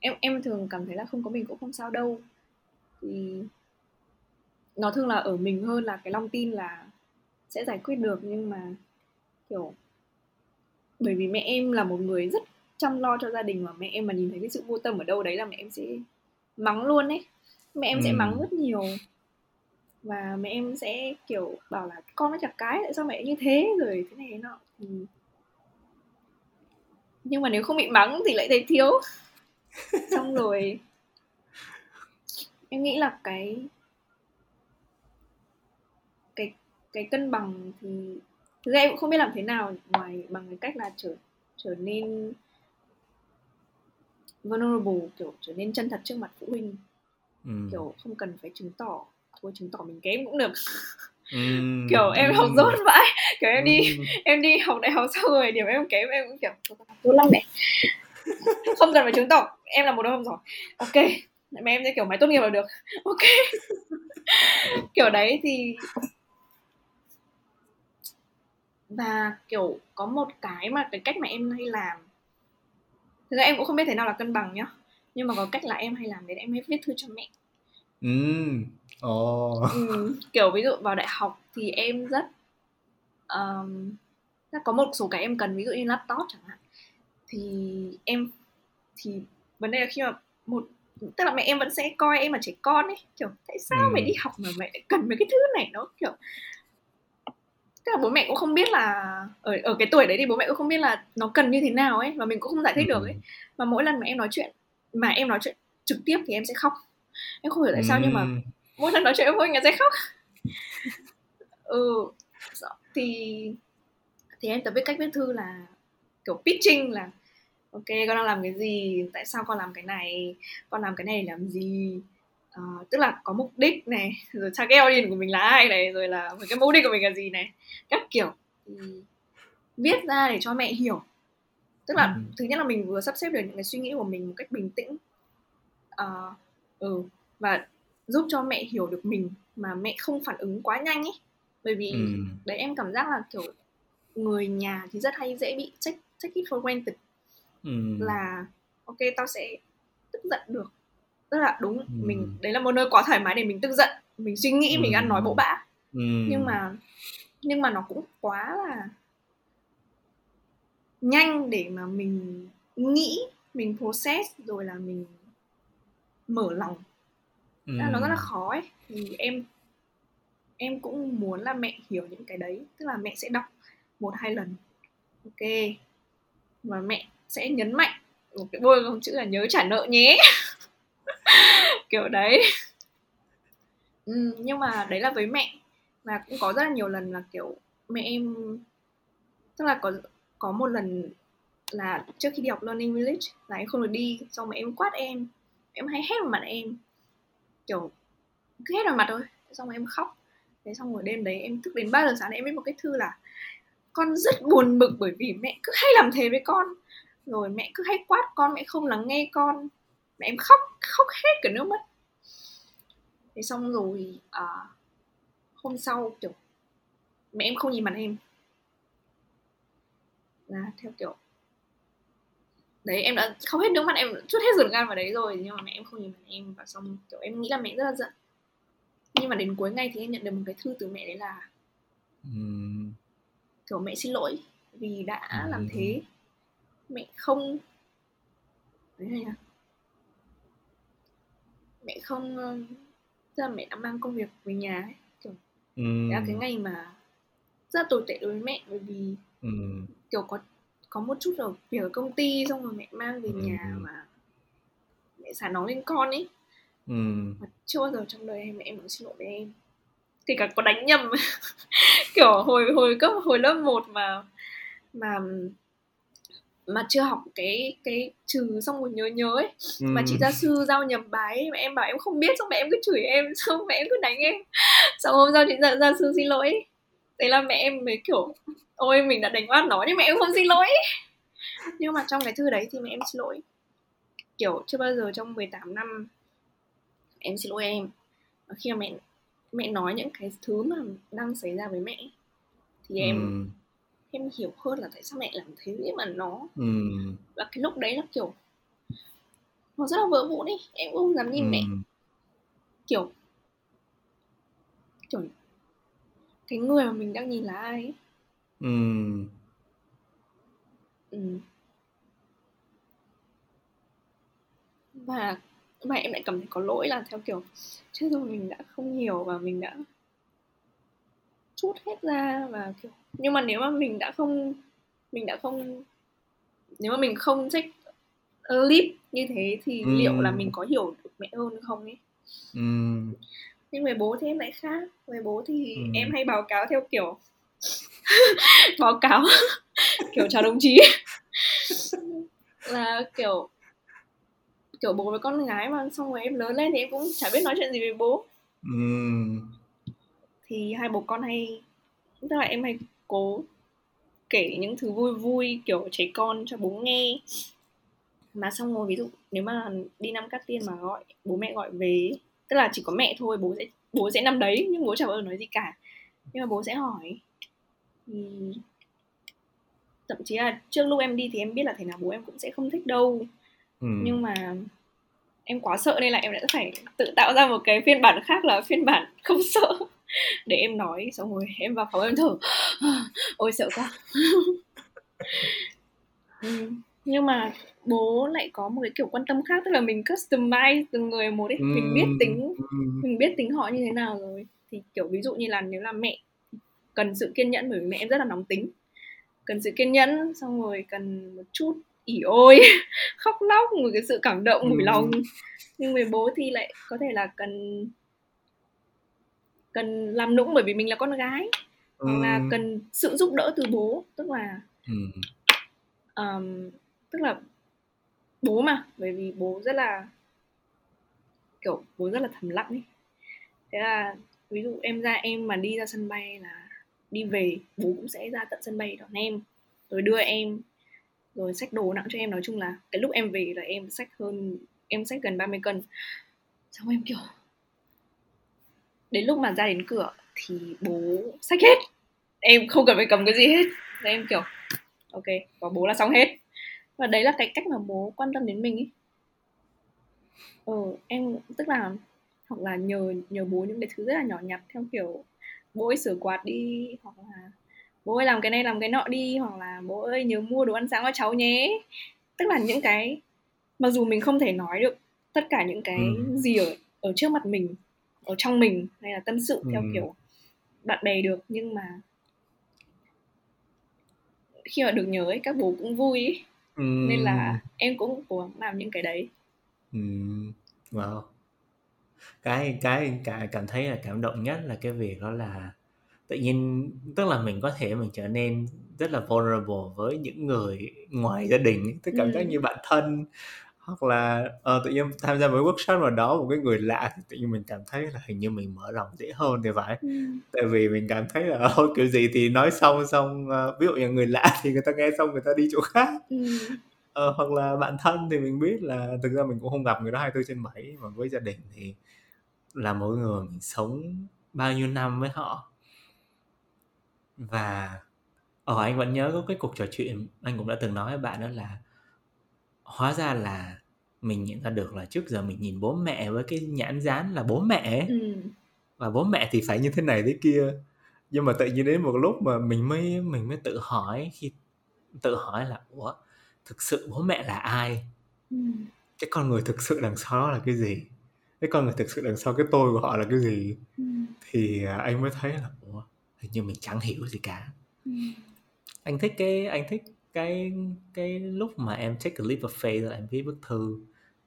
em em thường cảm thấy là không có mình cũng không sao đâu. Thì nó thường là ở mình hơn là cái lòng tin là sẽ giải quyết được nhưng mà kiểu bởi vì mẹ em là một người rất chăm lo cho gia đình mà mẹ em mà nhìn thấy cái sự vô tâm ở đâu đấy là mẹ em sẽ mắng luôn ấy. Mẹ em sẽ
Ừ.
mắng rất nhiều. Và mẹ em sẽ kiểu bảo là con nó chặt cái tại sao mẹ như thế? Rồi thế này thế nọ. Thì nhưng mà nếu không bị mắng thì lại thấy thiếu. Xong rồi em nghĩ là cái cái cân bằng thì thực ra em cũng không biết làm thế nào ngoài bằng cái cách là trở trở nên vulnerable kiểu trở nên chân thật trước mặt phụ huynh
ừ.
kiểu không cần phải chứng tỏ thôi chứng tỏ mình kém cũng được
Ừ.
kiểu em
ừ.
học dốt vãi kiểu em đi
Ừ.
em đi học đại học xong rồi điểm em kém em cũng kiểu tốt lắm mẹ không cần phải chứng tỏ em là một đứa không giỏi ok mẹ em sẽ kiểu mày tốt nghiệp là được ok kiểu đấy thì và kiểu có một cái mà cái cách mà em hay làm thực ra em cũng không biết thế nào là cân bằng nhá nhưng mà có cách là em hay làm đấy là em hay viết thư cho mẹ
Ừ. Ồ.
ừ, kiểu ví dụ vào đại học thì em rất um, có một số cái em cần ví dụ như laptop chẳng hạn thì em thì vấn đề là khi mà một tức là mẹ em vẫn sẽ coi em là trẻ con ấy kiểu tại sao
Ừ.
mày đi học mà mẹ lại cần mấy cái thứ này nó kiểu tức là bố mẹ cũng không biết là ở ở cái tuổi đấy thì bố mẹ cũng không biết là nó cần như thế nào ấy và mình cũng không giải thích được ấy. Mà mỗi lần mà em nói chuyện mà em nói chuyện trực tiếp thì em sẽ khóc. Em không hiểu tại sao nhưng mà
Ừ.
mỗi lần nói chuyện với em sẽ khóc. Ừ thì thì em tập biết cách viết thư là kiểu pitching là ok con đang làm cái gì? Tại sao con làm cái này? Con làm cái này làm gì Ờ, tức là có mục đích này rồi target audience của mình là ai này rồi là cái mục đích của mình là gì này. Các kiểu. Thì viết ra để cho mẹ hiểu. Tức là
Ừ.
thứ nhất là mình vừa sắp xếp được những cái suy nghĩ của mình một cách bình tĩnh. Ờ, ừ. Và giúp cho mẹ hiểu được mình mà mẹ không phản ứng quá nhanh ấy bởi vì
Ừ.
đấy em cảm giác là kiểu người nhà thì rất hay dễ bị take, take it for granted
Ừ.
là ok tao sẽ tức giận được tức là đúng
Ừ.
mình đấy là một nơi quá thoải mái để mình tức giận mình suy nghĩ mình
Ừ.
ăn nói bỗ bã
Ừ.
nhưng mà nhưng mà nó cũng quá là nhanh để mà mình nghĩ mình process rồi là mình mở lòng
Ừ.
Là nó rất là khó ấy thì em em cũng muốn là mẹ hiểu những cái đấy tức là mẹ sẽ đọc một hai lần ok và mẹ sẽ nhấn mạnh một cái bôi không chữ là nhớ trả nợ nhé kiểu đấy. Ừ, nhưng mà đấy là với mẹ. Và cũng có rất là nhiều lần là kiểu mẹ em tức là có có một lần là trước khi đi học learning village là em không được đi xong mẹ em quát em. Em hay hét vào mặt em. Kiểu cứ hét vào mặt thôi. Xong rồi em khóc. Thế xong rồi đêm đấy em thức đến 3 giờ sáng em viết một cái thư là con rất buồn bực bởi vì mẹ cứ hay làm thế với con. Rồi mẹ cứ hay quát con mẹ không lắng nghe con mẹ em khóc khóc hết cả nước mắt. Thế xong rồi à, hôm sau kiểu mẹ em không nhìn mặt em. Là theo kiểu đấy em đã không hết nước mắt em chút hết ruột gan vào đấy rồi nhưng mà mẹ em không nhìn mặt em. Và xong kiểu em nghĩ là mẹ rất là giận. Nhưng mà đến cuối ngày thì em nhận được một cái thư từ mẹ đấy là
Ừ.
kiểu mẹ xin lỗi vì đã
Ừ.
làm thế. mẹ không đấy này à mẹ không ờ, tức là mẹ đã mang công việc về nhà ấy kiểu
Ừ.
là cái ngày mà rất là tồi tệ đối với mẹ bởi vì
Ừ.
kiểu có có một chút ở việc ở công ty xong rồi mẹ mang về
Ừ.
nhà mà mẹ xả nó lên con ấy
Ừ.
mà chưa bao giờ trong đời em mẹ em cũng xin lỗi với em kể cả có đánh nhầm kiểu hồi hồi cấp hồi lớp 1 mà mà mà chưa học cái cái trừ xong rồi nhớ nhớ ấy. Mà chị
Ừ.
gia sư giao nhầm bài ấy, mà em bảo em không biết xong mẹ em cứ chửi em xong mẹ em cứ đánh em. Xong hôm sau chị gia, gia sư xin lỗi. Thế là mẹ em mới kiểu ôi mình đã đánh oan nó nhưng mẹ em không xin lỗi. Nhưng mà trong cái thư đấy thì mẹ em xin lỗi. Kiểu chưa bao giờ trong 18 năm em xin lỗi em. Và khi mà mẹ mẹ nói những cái thứ mà đang xảy ra với mẹ thì em
Ừ.
em hiểu hơn là tại sao mẹ làm thế mà nó
Ừ.
và cái lúc đấy là kiểu nó rất là vỡ vụn ấy em cũng không dám nhìn mẹ
Ừ.
kiểu kiểu cái người mà mình đang nhìn là ai ấy.
Ừ.
ừ. và và em lại cảm thấy có lỗi là theo kiểu trước rồi mình đã không hiểu và mình đã chút hết ra và kiểu nhưng mà nếu mà mình đã không mình đã không nếu mà mình không a leap như thế thì
Ừ.
liệu là mình có hiểu được mẹ hơn không ấy
Ừ.
nhưng về bố thì em lại khác về bố thì
Ừ.
em hay báo cáo theo kiểu báo cáo kiểu chào đồng chí là kiểu kiểu bố với con gái mà xong rồi em lớn lên thì em cũng chả biết nói chuyện gì với bố
Ừm,
thì hai bố con hay tức là em hay cố kể những thứ vui vui kiểu trẻ con cho bố nghe. Mà xong rồi ví dụ nếu mà đi năm cát tiên mà gọi bố mẹ gọi về tức là chỉ có mẹ thôi bố sẽ bố sẽ nằm đấy nhưng bố chả bao giờ nói gì cả. Nhưng mà bố sẽ hỏi. Thậm chí là trước lúc em đi thì em biết là thế nào bố em cũng sẽ không thích đâu.
Ừm.
nhưng mà em quá sợ nên là em đã phải tự tạo ra một cái phiên bản khác là phiên bản không sợ để em nói xong rồi em vào phòng em thở. Ôi sợ quá. Ừ, nhưng mà bố lại có một cái kiểu quan tâm khác tức là mình customize từng người một ấy. Mình biết tính
Ừm,
mình biết tính họ như thế nào rồi. Thì kiểu ví dụ như là nếu là mẹ cần sự kiên nhẫn bởi vì mẹ em rất là nóng tính. Cần sự kiên nhẫn xong rồi cần một chút ỉ ôi khóc lóc một cái sự cảm động mủi
Ừm.
lòng. Nhưng với bố thì lại có thể là cần cần làm nũng bởi vì mình là con gái. Hoặc là cần sự giúp đỡ từ bố tức là
ừm,
um, tức là bố mà bởi vì bố rất là kiểu bố rất là thầm lặng ấy. Thế là ví dụ em ra em mà đi ra sân bay là đi về bố cũng sẽ ra tận sân bay đón em rồi đưa em rồi xách đồ nặng cho em. Nói chung là cái lúc em về là em xách hơn em xách gần 30 cân. Xong em kiểu đến lúc mà ra đến cửa thì bố xách hết. Em không cần phải cầm cái gì hết. Và em kiểu ok có bố là xong hết. Và đấy là cái cách mà bố quan tâm đến mình ấy ờ em tức là hoặc là nhờ nhờ bố những cái thứ rất là nhỏ nhặt theo kiểu bố ơi sửa quạt đi hoặc là bố ơi làm cái này làm cái nọ đi hoặc là bố ơi nhớ mua đồ ăn sáng cho cháu nhé tức là những cái mặc dù mình không thể nói được tất cả những cái
Ừm.
gì ở ở trước mặt mình ở trong mình hay là tâm sự theo
Ừm.
kiểu bạn bè được nhưng mà khi mà được nhớ ấy các bố cũng vui ấy. nên là em cũng cố gắng làm những cái đấy
Ừm, wow. Cái cái cả cảm thấy là cảm động nhất là cái việc đó là tự nhiên tức là mình có thể mình trở nên rất là vulnerable với những người ngoài gia đình tức cảm giác
Ừ.
như bạn thân hoặc là ờ, tự nhiên tham gia cái workshop nào đó một cái người lạ thì tự nhiên mình cảm thấy là hình như mình mở lòng dễ hơn thì phải
Ừ.
tại vì mình cảm thấy là thôi kiểu gì thì nói xong xong ờ, ví dụ như người lạ thì người ta nghe xong người ta đi chỗ khác
Ừ.
Ờ, hoặc là bạn thân thì mình biết là thực ra mình cũng không gặp người đó 24 trên 7 mà với gia đình thì là một người mình sống bao nhiêu năm với họ và ờ anh vẫn nhớ có cái cuộc trò chuyện anh cũng đã từng nói với bạn đó là hóa ra là mình nhận ra được là trước giờ mình nhìn bố mẹ với cái nhãn dán là bố mẹ.
Ừ.
và bố mẹ thì phải như thế này thế kia nhưng mà tự nhiên đến một lúc mà mình mới mình mới tự hỏi khi tự hỏi là ủa thực sự bố mẹ là ai
Ừ.
cái con người thực sự đằng sau đó là cái gì cái con người thực sự đằng sau cái tôi của họ là cái gì
Ừ.
thì à, anh mới thấy là ủa hình như mình chẳng hiểu gì cả
Ừ.
anh thích cái anh thích cái cái lúc mà em take a leap of faith là em viết bức thư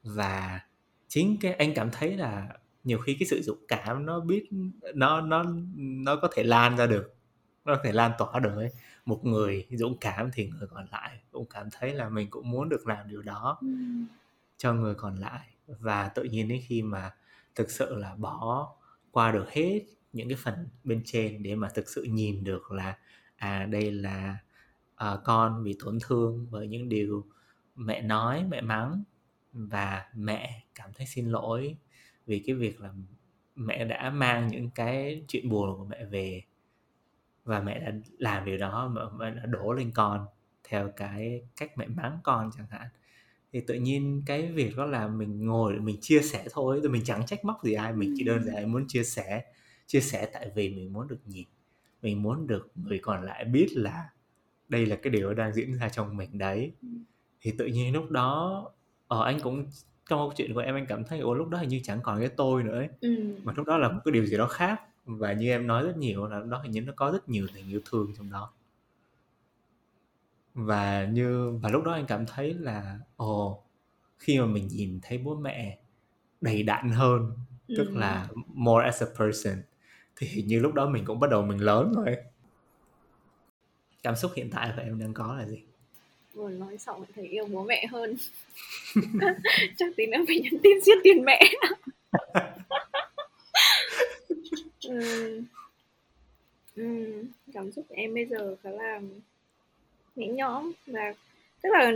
và chính cái anh cảm thấy là nhiều khi cái sự dũng cảm nó biết nó nó nó có thể lan ra được nó có thể lan tỏa được ấy một người dũng cảm thì người còn lại cũng cảm thấy là mình cũng muốn được làm điều đó
Ừ.
cho người còn lại và tự nhiên đến khi mà thực sự là bỏ qua được hết những cái phần bên trên để mà thực sự nhìn được là à đây là à, con bị tổn thương bởi những điều mẹ nói mẹ mắng và mẹ cảm thấy xin lỗi vì cái việc là mẹ đã mang những cái chuyện buồn của mẹ về và mẹ đã làm điều đó mà mẹ đã đổ lên con theo cái cách mẹ mắng con chẳng hạn. Thì tự nhiên cái việc đó là mình ngồi mình chia sẻ thôi rồi mình chẳng trách móc gì ai mình chỉ đơn giản muốn chia sẻ chia sẻ tại vì mình muốn được nhìn mình muốn được người còn lại biết là đây là cái điều đang diễn ra trong mình đấy thì tự nhiên lúc đó ờ anh cũng trong câu chuyện của em anh cảm thấy ồ lúc đó hình như chẳng còn cái tôi nữa ấy
Ừ.
mà lúc đó là một cái điều gì đó khác và như em nói rất nhiều là lúc đó hình như nó có rất nhiều tình yêu thương trong đó và như và lúc đó anh cảm thấy là ồ khi mà mình nhìn thấy bố mẹ đầy đặn hơn tức
Ừ.
là more as a person thì hình như lúc đó mình cũng bắt đầu mình lớn rồi cảm xúc hiện tại của em đang có là gì
vừa nói xong thấy yêu bố mẹ hơn chắc tí nữa phải nhắn tin giết tiền mẹ ừ. Ừ. cảm xúc của em bây giờ khá là nhẹ nhõm và tức là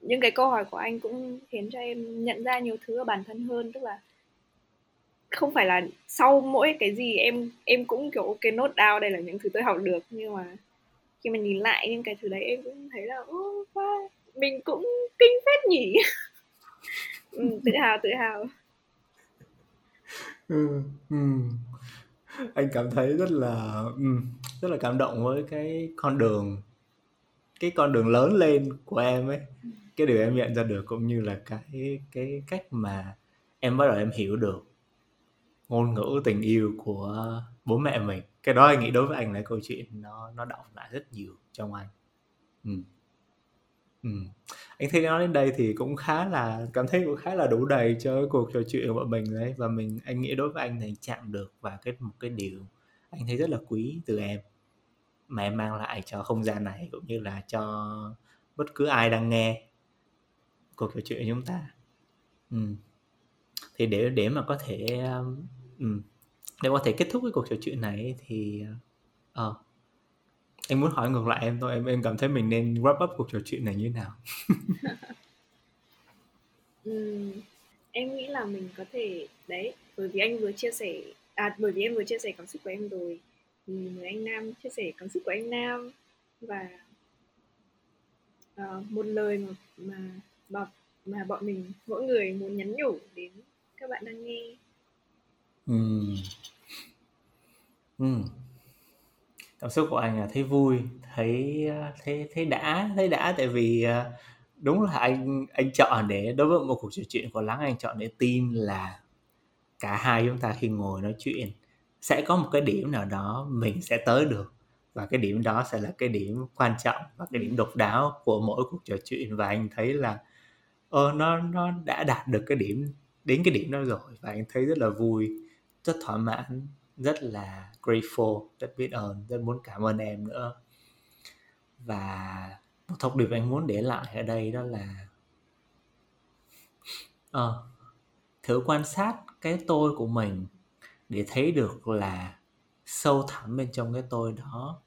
những cái câu hỏi của anh cũng khiến cho em nhận ra nhiều thứ ở bản thân hơn tức là không phải là sau mỗi cái gì em em cũng kiểu ok nốt down đây là những thứ tôi học được nhưng mà khi mà nhìn lại những cái thứ đấy em cũng thấy là ô wow, mình cũng kinh phết nhỉ. Ừ, tự hào tự hào.
Ừ, ừ. anh cảm thấy rất là ừ, rất là cảm động với cái con đường cái con đường lớn lên của em ấy. Cái điều em nhận ra được cũng như là cái cái cách mà em bắt đầu em hiểu được ngôn ngữ tình yêu của bố mẹ mình cái đó anh nghĩ đối với anh là câu chuyện nó nó động lại rất nhiều trong anh ừ. Ừ. anh thấy nói đến đây thì cũng khá là cảm thấy cũng khá là đủ đầy cho cuộc trò chuyện của bọn mình đấy và mình anh nghĩ đối với anh thì chạm được vào cái một cái điều anh thấy rất là quý từ em mà em mang lại cho không gian này cũng như là cho bất cứ ai đang nghe cuộc trò chuyện của chúng ta ừ. thì để để mà có thể um, ừ, để có thể kết thúc cái cuộc trò chuyện này thì uh, anh muốn hỏi ngược lại em thôi em em cảm thấy mình nên wrap up cuộc trò chuyện này như thế nào
uhm, em nghĩ là mình có thể đấy bởi vì anh vừa chia sẻ à bởi vì em vừa chia sẻ cảm xúc của em rồi thì mời anh Nam chia sẻ cảm xúc của anh Nam và uh, một lời mà mà mà mà bọn mình mỗi người muốn nhắn nhủ đến các bạn đang nghe.
Ừ. Ừ. Cảm xúc của anh là thấy vui, thấy ờ, thấy thấy đã, thấy đã. Tại vì ờ, đúng là anh anh chọn để đối với một cuộc trò chuyện của lắng anh chọn để tin là cả hai chúng ta khi ngồi nói chuyện sẽ có một cái điểm nào đó mình sẽ tới được. Và cái điểm đó sẽ là cái điểm quan trọng và cái điểm độc đáo của mỗi cuộc trò chuyện. Và anh thấy là ờ nó nó đã đạt được cái điểm đến cái điểm đó rồi. Và anh thấy rất là vui rất thỏa mãn rất là grateful rất biết ơn rất muốn cảm ơn em nữa và một thông điệp anh muốn để lại ở đây đó là ờ, thử quan sát cái tôi của mình để thấy được là sâu thẳm bên trong cái tôi đó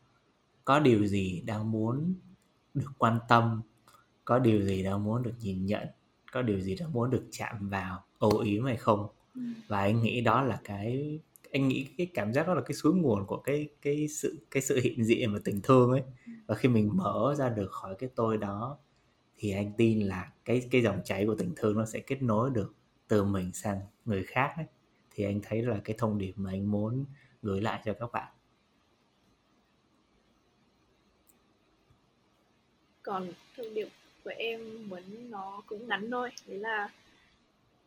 có điều gì đang muốn được quan tâm có điều gì đang muốn được nhìn nhận có điều gì đang muốn được chạm vào âu yếm hay không ừ. và anh nghĩ đó là cái anh nghĩ cái cảm giác đó là cái suối nguồn của cái cái sự cái sự hiện diện và tình thương ấy. Ừ. và khi mình mở ra được khỏi cái tôi đó thì anh tin là cái cái dòng chảy của tình thương nó sẽ kết nối được từ mình sang người khác ấy. Thì anh thấy là cái thông điệp mà anh muốn gửi lại cho các bạn.
Còn thông điệp của em muốn nó cũng ngắn thôi đấy là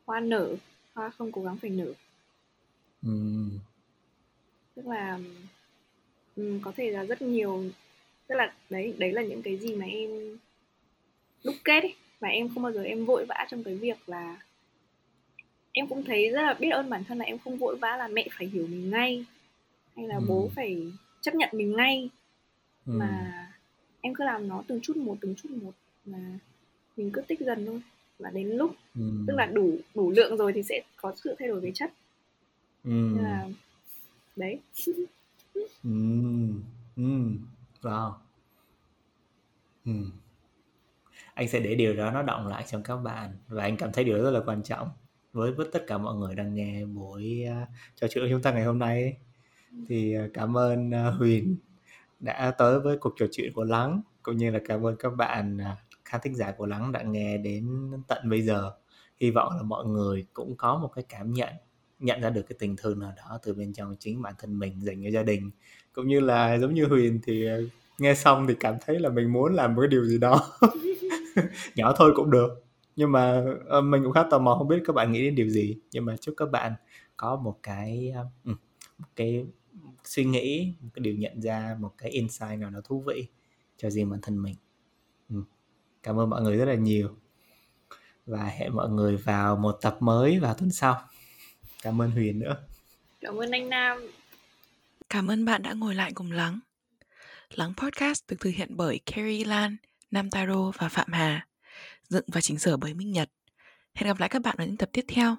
hoa nở. Hoa không cố gắng phải nở
uhm.
tức là um, có thể là rất nhiều tức là đấy đấy là những cái gì mà em đúc kết ấy và em không bao giờ em vội vã trong cái việc là em cũng thấy rất là biết ơn bản thân là em không vội vã là mẹ phải hiểu mình ngay hay là ừ. bố phải chấp nhận mình ngay ừ. mà em cứ làm nó từng chút một từng chút một mà mình cứ tích dần thôi và đến lúc ừ. tức là đủ đủ lượng rồi thì sẽ có sự thay đổi về chất ừ. Nên là đấy
ừ. Ừ. wow ừ. anh sẽ để điều đó nó động lại trong các bạn và anh cảm thấy điều đó rất là quan trọng với với tất cả mọi người đang nghe buổi uh, trò chuyện của chúng ta ngày hôm nay thì uh, cảm ơn uh, Huyền đã tới với cuộc trò chuyện của Lắng cũng như là cảm ơn các bạn uh, khán thính giả của Lắng đã nghe đến tận bây giờ hy vọng là mọi người cũng có một cái cảm nhận nhận ra được cái tình thương nào đó từ bên trong chính bản thân mình dành cho gia đình. Cũng như là giống như Huyền thì ờ, nghe xong thì cảm thấy là mình muốn làm một cái điều gì đó nhỏ thôi cũng được. Nhưng mà ờ, mình cũng khá tò mò không biết các bạn nghĩ đến điều gì. Nhưng mà chúc các bạn có một cái ờ, ừ, một cái suy nghĩ, một cái điều nhận ra, một cái insight nào đó thú vị cho riêng bản thân mình. Ừ, cảm ơn mọi người rất là nhiều. Và hẹn mọi người vào một tập mới vào tuần sau cảm ơn huyền nữa
cảm ơn anh nam
cảm ơn bạn đã ngồi lại cùng lắng lắng podcast được thực hiện bởi carrie lan
Nam Taro và Phạm Hà, dựng và chỉnh sửa bởi Minh Nhật. Hẹn gặp lại các bạn ở những tập tiếp theo.